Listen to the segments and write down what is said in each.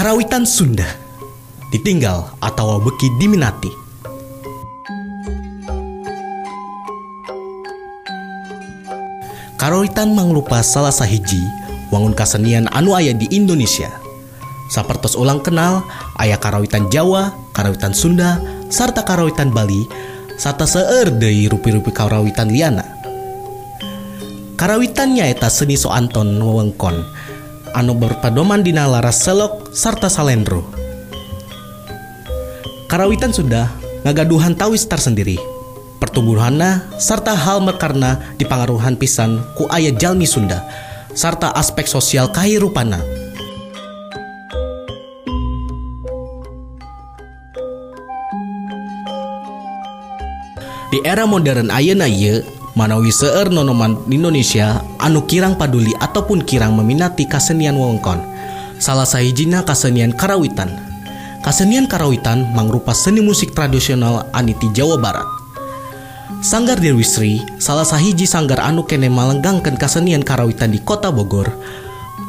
Karawitan Sunda ditinggal atau beki diminati. Karawitan mangrupa salah sahiji wangun kasenian anu aya di Indonesia. Sapertos ulang kenal ayah karawitan Jawa, karawitan Sunda, serta karawitan Bali, serta seer dari rupi-rupi karawitan liana. Karawitan nyaeta seni so Anton wewengkon anu berpadoman dina laras selok sarta salendro. Karawitan Sunda ngagaduhan tawis tersendiri. Pertumbuhanna serta hal mekarna dipangaruhan pisan ku ayah jalmi Sunda serta aspek sosial kahirupana. Di era modern ayeuna ieu manawi seueur nonoman di Indonesia anu kirang paduli ataupun kirang meminati kasenian wewengkon. Salah sahijina kasenian karawitan. Kasenian karawitan mangrupa seni musik tradisional aniti Jawa Barat. Sanggar Dewi Sri, salah sahiji sanggar anu kene malenggangkan kasenian karawitan di kota Bogor.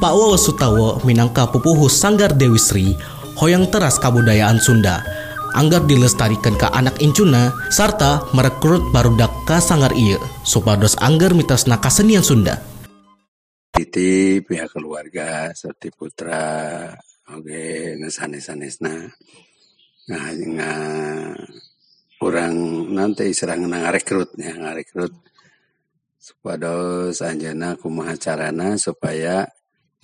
Pak Wawo Sutawo minangka pupuhus Sanggar Dewi Sri, hoyang teras kabudayaan Sunda, anggar dilestarikan ke anak incuna, serta merekrut barudak ke sanggar iya, supados anggar mitosna kasenian Sunda. Titi pihak keluarga seperti putra, oke, ngesanes-sanesna. Nah, kurang nanti serang ngarekrut ya ngarekrut supados anjana kumaha carana supaya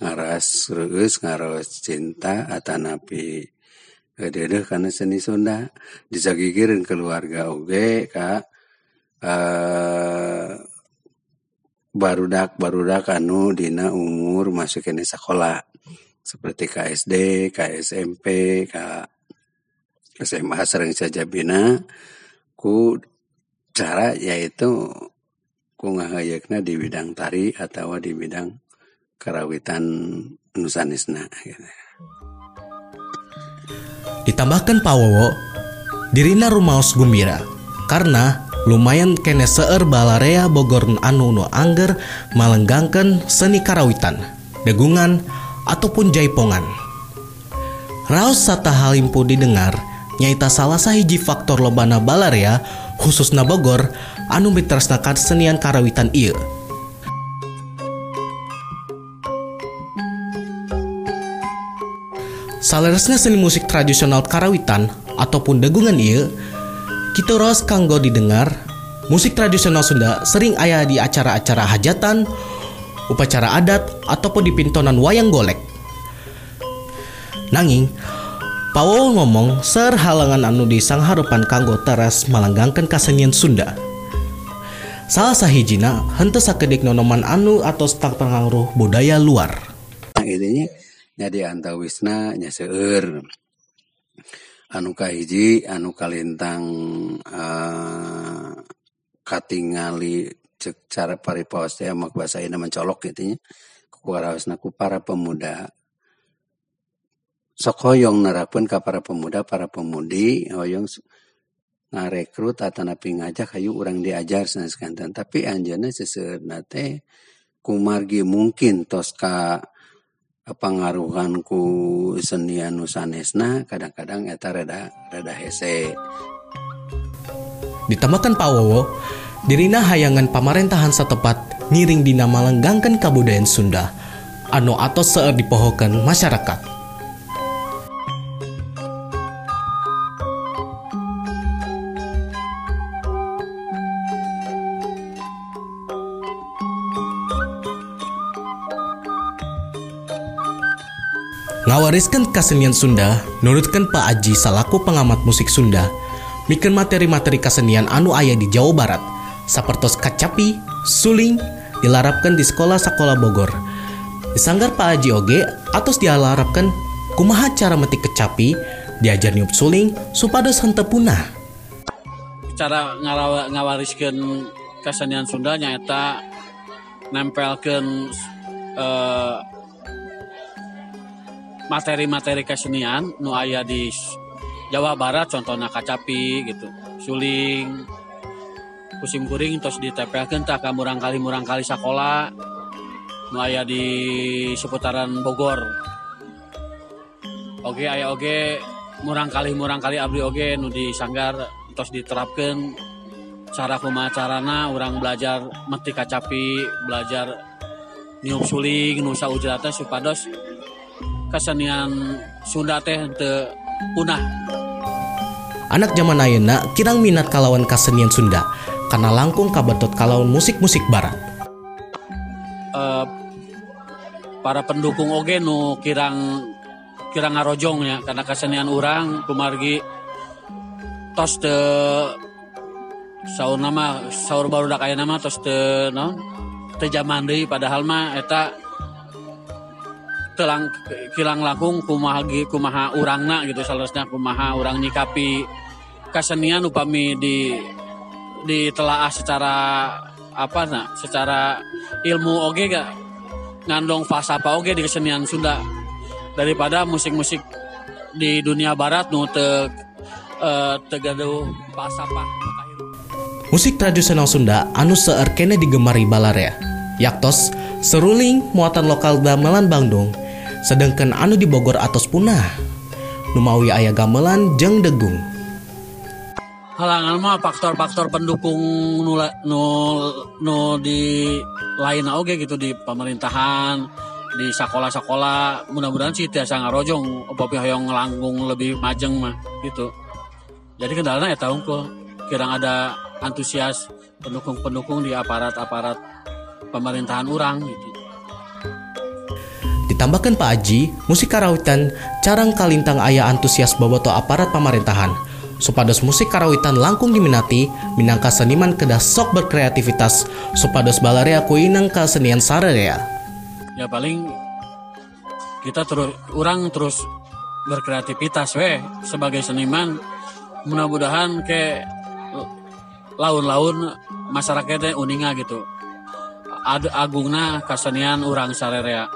ngaras reus ngaras cinta atanapi Gedeh karena seni Sunda. Disagigirin keluarga oge kak. Uh, barudak barudak anu dina umur masuk ini sekolah. Seperti KSD, KSMP, K SMA sering saja bina. Ku cara yaitu ku ngahayekna di bidang tari atau di bidang karawitan nusanisna gitu. Ditambahkan Pawowo, dirina rumaos gumbira karena lumayan kene seer balarea Bogor anu nu angger malenggangkan seni karawitan, degungan ataupun jaipongan. Raos sata halimpu didengar nyaita salah sahiji faktor lobana balarea khususna Bogor anu mitresnakan senian karawitan ieu. Saleresnya seni musik tradisional karawitan ataupun degungan ieu kita ros kanggo didengar musik tradisional Sunda sering ayah di acara-acara hajatan, upacara adat ataupun di pintonan wayang golek. Nanging Paul ngomong ser halangan anu di sang harupan kanggo teras malanggangkan kasenian Sunda. Salah sahijina hente sakedik nonoman anu atau stang pengaruh budaya luar. Nah, intinya nyadi antawisna nya seueur. Anu kahiji anu kalintang uh, katingali cek cara paripaos teh mak bahasa ina mencolok gitu nya. Kuaraosna ku para pemuda sok hoyong nerapun ke para pemuda para pemudi hoyong ngarekrut atau napi ngajak kayu orang diajar sekantan tapi anjana seseuna teh kumargi mungkin toska pengaruhanku senian nusanesna kadang-kadang eta rada rada hese. Ditambahkan Pak Wowo dirina hayangan pamarentahan setepat ngiring dina Malenggangkan Kabudayan Sunda. Anu atau seer dipohokan masyarakat. Ngawariskan kesenian Sunda, nurutkan Pak Aji salaku pengamat musik Sunda, bikin materi-materi kesenian anu ayah di Jawa Barat, sapertos kacapi, suling, dilarapkan di sekolah-sekolah Bogor. Disanggar Pak Aji oge, atau dilarapkan kumaha cara metik kecapi, diajar niup suling, supados hente punah. Cara ngawariskan kesenian Sunda nyata nempelkan uh, materi-materi kesenian nu aya di Jawa Barat contohnya kacapi gitu suling kusim kuring terus ditempelkan tak murang kali murang kali sekolah nu aya di seputaran Bogor. Oke aya oge murang kali murang kali abdi oge nu disanggar tos diterapkan cara kuma carana orang belajar meti kacapi belajar niup suling nusa ujrata supados kesenian Sunda teh te punah Anak zaman ayeuna kirang minat kalawan kasenian Sunda karena langkung kabetot kalawan musik-musik barat. Eh, para pendukung oge nu kirang kirang ngarojong ya karena kesenian orang kumargi tos te saur nama saur baru dak nama tos te non te zaman deui padahal mah eta telang kilang langkung kumaha kumaha urangna gitu salasnya kumaha urang nyikapi kesenian upami di ditelaah secara apa nah secara ilmu oge gak ngandong falsafah oge di kesenian Sunda daripada musik-musik di dunia barat nu te falsafah nu kahirup. Musik tradisional Sunda anu seueur kene digemari balarea. Yaktos, seruling muatan lokal gamelan Bandung, sedangkan anu di Bogor atos punah. Numawi aya gamelan jeung degung. halangan mah faktor-faktor pendukung nu, la- nu, di lain oge gitu di pemerintahan di sekolah-sekolah mudah-mudahan sih tiasa ngarojong upapi hoyong ngelanggung lebih majeng mah gitu jadi kendalanya ya tahu kok kirang ada antusias pendukung-pendukung di aparat-aparat pemerintahan orang gitu Ditambahkan Pak Aji, musik karawitan carang kalintang aya antusias boboto aparat pemerintahan. Supados musik karawitan langkung diminati, minangka seniman kedah sok berkreativitas, supados balarea kuinang kasenian sararea. ya paling kita terus orang terus berkreativitas weh sebagai seniman mudah-mudahan ke laun-laun masyarakatnya uninga gitu Ad, agungna kesenian orang sarerea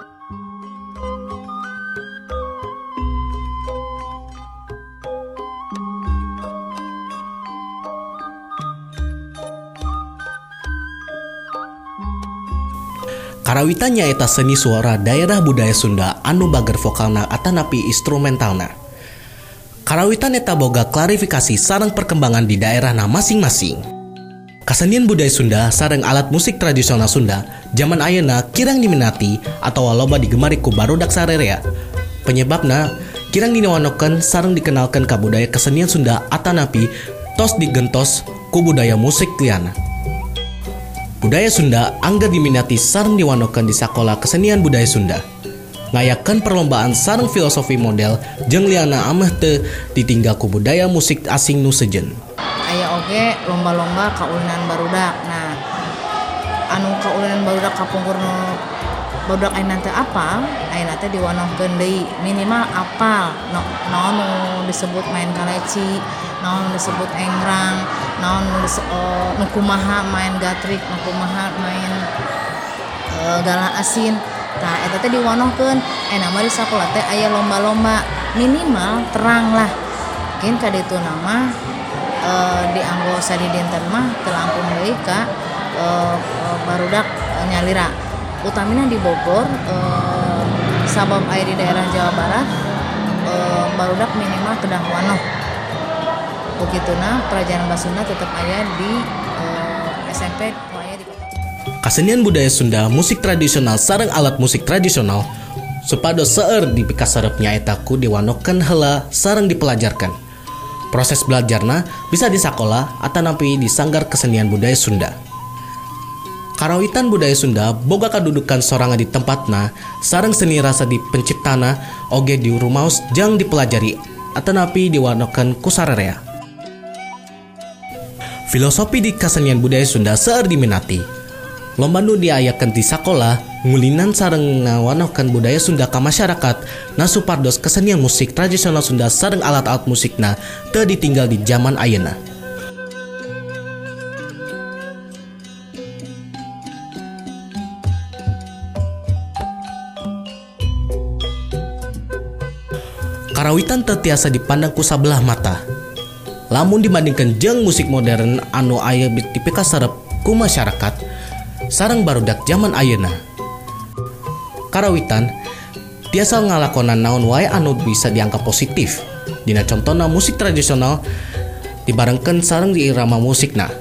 Karawitannya eta seni suara daerah budaya Sunda anu bager vokalna atanapi instrumentalna. Karawitan eta boga klarifikasi sarang perkembangan di daerahna masing-masing. Kasenian budaya Sunda sareng alat musik tradisional Sunda zaman ayeuna kirang diminati atau loba digemari ku barudak sarerea. Penyebabna kirang dinawanokeun sareng dikenalkan ka budaya kesenian Sunda atanapi tos digentos ku budaya musik liana. Budaya Sunda anggar diminati sareng diwanokeun di sekolah kesenian budaya Sunda. Ngayakan perlombaan sareng filosofi model jeung liana ameh ditinggal budaya musik asing nu sejen. aya oge lomba-lomba kaulinan barudak nah anu kaulinan barudak kapungkur nu barudak ayeuna teh apal ayeuna teh diwanohkeun deui minimal apal no naon nu disebut main kaleci naon nu disebut engrang naon dise- eh, nu kumaha main gatrik nu kumaha main eh, gala asin. Tah eta teh diwanohkeun. Eh nama di sakola teh aya lomba-lomba minimal terang lah. Mungkin kaditu nama eh, dianggo sadi dinten mah telangkung deui eh, eh, barudak eh, nyalira. Utamina di Bogor eh, sabab aya di daerah Jawa Barat eh, barudak minimal kedah wanoh begituna pelajaran Basunda tetap aya di eh, SMP di kota Kasenian budaya Sunda, musik tradisional sareng alat musik tradisional supados seueur di pikasarepnya eta ku diwanokeun heula sareng dipelajarkan. Proses belajarna bisa di sekolah atanapi di sanggar kesenian budaya Sunda. Karawitan budaya Sunda boga kadudukan sorangan di tempatna sareng seni rasa di penciptana oge di rumaos jang dipelajari atanapi diwanokeun ku sararea. Filosofi di kesenian budaya Sunda seueur diminati. Lomba nu diayakeun di sakola ngulinan sareng ngawanohkeun budaya Sunda ka masyarakat na supardos kesenian musik tradisional Sunda sareng alat-alat musikna teu ditinggal di zaman ayeuna. Karawitan teu tiasa dipandang ku sabelah mata. lamun dibandingkan jeng musik modern anu aya tipika serep ku masyarakat sarang barudak zaman Ayeuna. Karawitan tiasa ngalakonan naon wae anu bisa dianggap positif. Dina contohna musik tradisional dibarengkan sarang di irama musik nah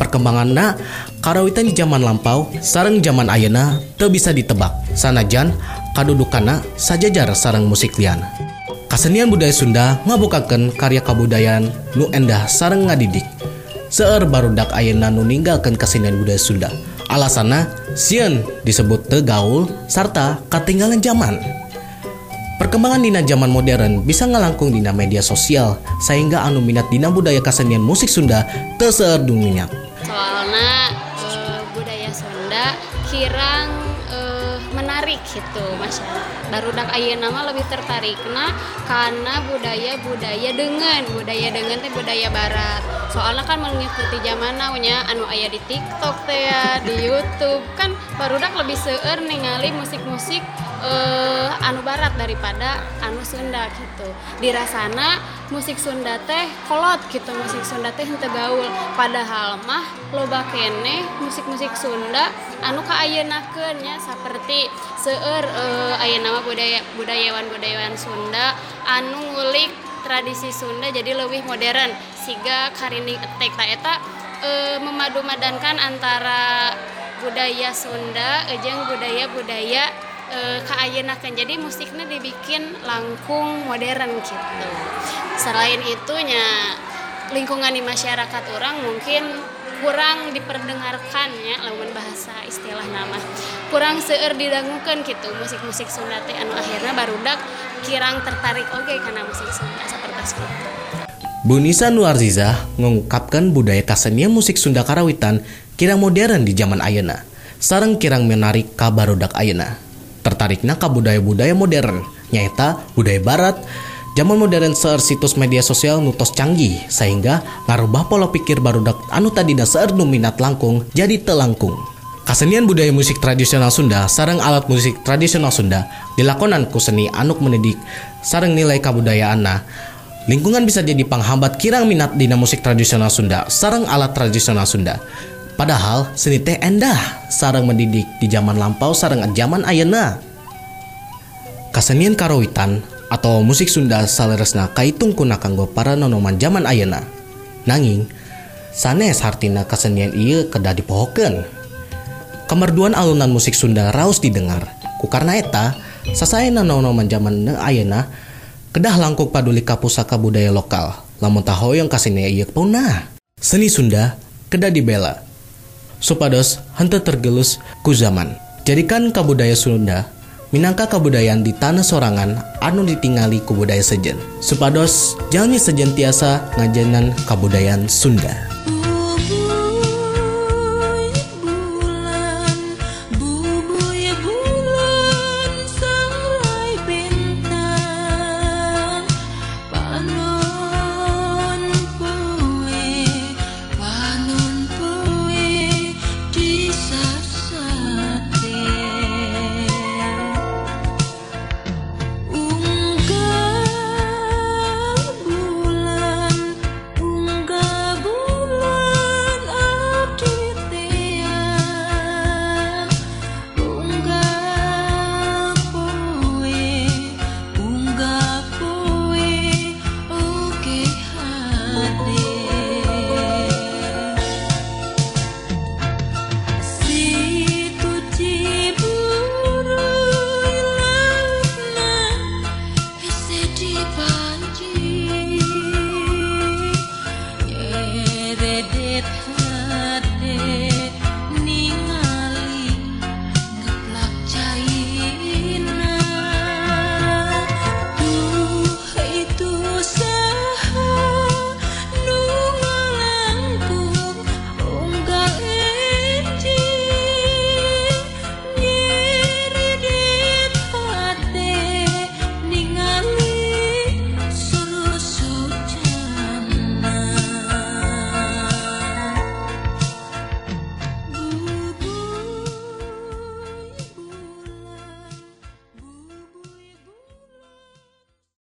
perkembanganna karawitan di zaman lampau sarang zaman ayana, teu bisa ditebak. Sanajan kadudukana sajajar sarang musik liana. Kasenian budaya Sunda ngabukakan karya kabudayaan nu endah sarang ngadidik. Seer barudak ayana nu ninggalkan kesenian budaya Sunda. Alasana sieun disebut tegaul serta ketinggalan zaman. Perkembangan dina zaman modern bisa ngelangkung dina media sosial sehingga anu minat dina budaya kesenian musik Sunda terseer dunia. soalnya eh, budaya Sunda kirang menarik gitu. Masyarakat barudak ayeuna mah lebih tertarik. Nah karena budaya budaya dengan budaya dengan teh budaya barat. Soalnya kan mengikuti zaman nya anu aya di TikTok teh ya di YouTube. Kan barudak lebih seueur ningali musik-musik eh, anu barat daripada anu Sunda gitu. Dirasana musik Sunda teh kolot gitu musik Sunda teh henteu gaul. Padahal mah loba kene musik-musik Sunda anu kaayenakeun nya saperti seueur eh, ayeuna budaya budayawan-budayawan Sunda anu ngulik tradisi Sunda jadi lebih modern. Siga karinding etek ta eta eh, memadu-madankan antara budaya Sunda jeung budaya-budaya eh, kaayenakeun jadi musiknya dibikin langkung modern gitu. Selain itunya lingkungan di masyarakat orang mungkin kurang diperdengarkannya lawan bahasa istilah nama. Kurang seueur didangukeun gitu musik-musik Sunda teh. Anu akhirnya barudak kirang tertarik oke karena musik Sunda seperti itu Bu Nisa Nuarziza mengungkapkan budaya kesenian musik Sunda Karawitan kirang modern di zaman ayeuna. Sarang kirang menarik ka barudak ayeuna. Tertarikna ka budaya-budaya modern, nyaeta budaya barat. Zaman modern seueur situs media sosial nutos canggih sehingga ngarubah pola pikir barudak anu tadina seueur minat langkung jadi telangkung. Kasenian budaya musik tradisional Sunda sarang alat musik tradisional Sunda dilakonan ku seni anuk mendidik sarang nilai kabudayaanna Lingkungan bisa jadi penghambat kirang minat dina musik tradisional Sunda sarang alat tradisional Sunda. Padahal seni teh endah sarang mendidik di zaman lampau sarang zaman ayeuna. Kasenian karawitan atau musik Sunda saleresna kaitung kuna kanggo para nonoman zaman ayeuna. Nanging sanes hartina kasenian ieu kedah dipohokeun. Kemerduan alunan musik Sunda raus didengar. Ku karena eta, sasaena nonoman zaman ayeuna kedah langkung paduli ka pusaka budaya lokal lamun tahoyong kasine ieu punah seni Sunda kedah dibela supados henteu tergelus ku zaman. Jadikan kabudaya Sunda minangka kabudayaan di tanah sorangan anu ditingali ku budaya sejen. Supados jalmi sejen tiasa ngajenan kabudayaan Sunda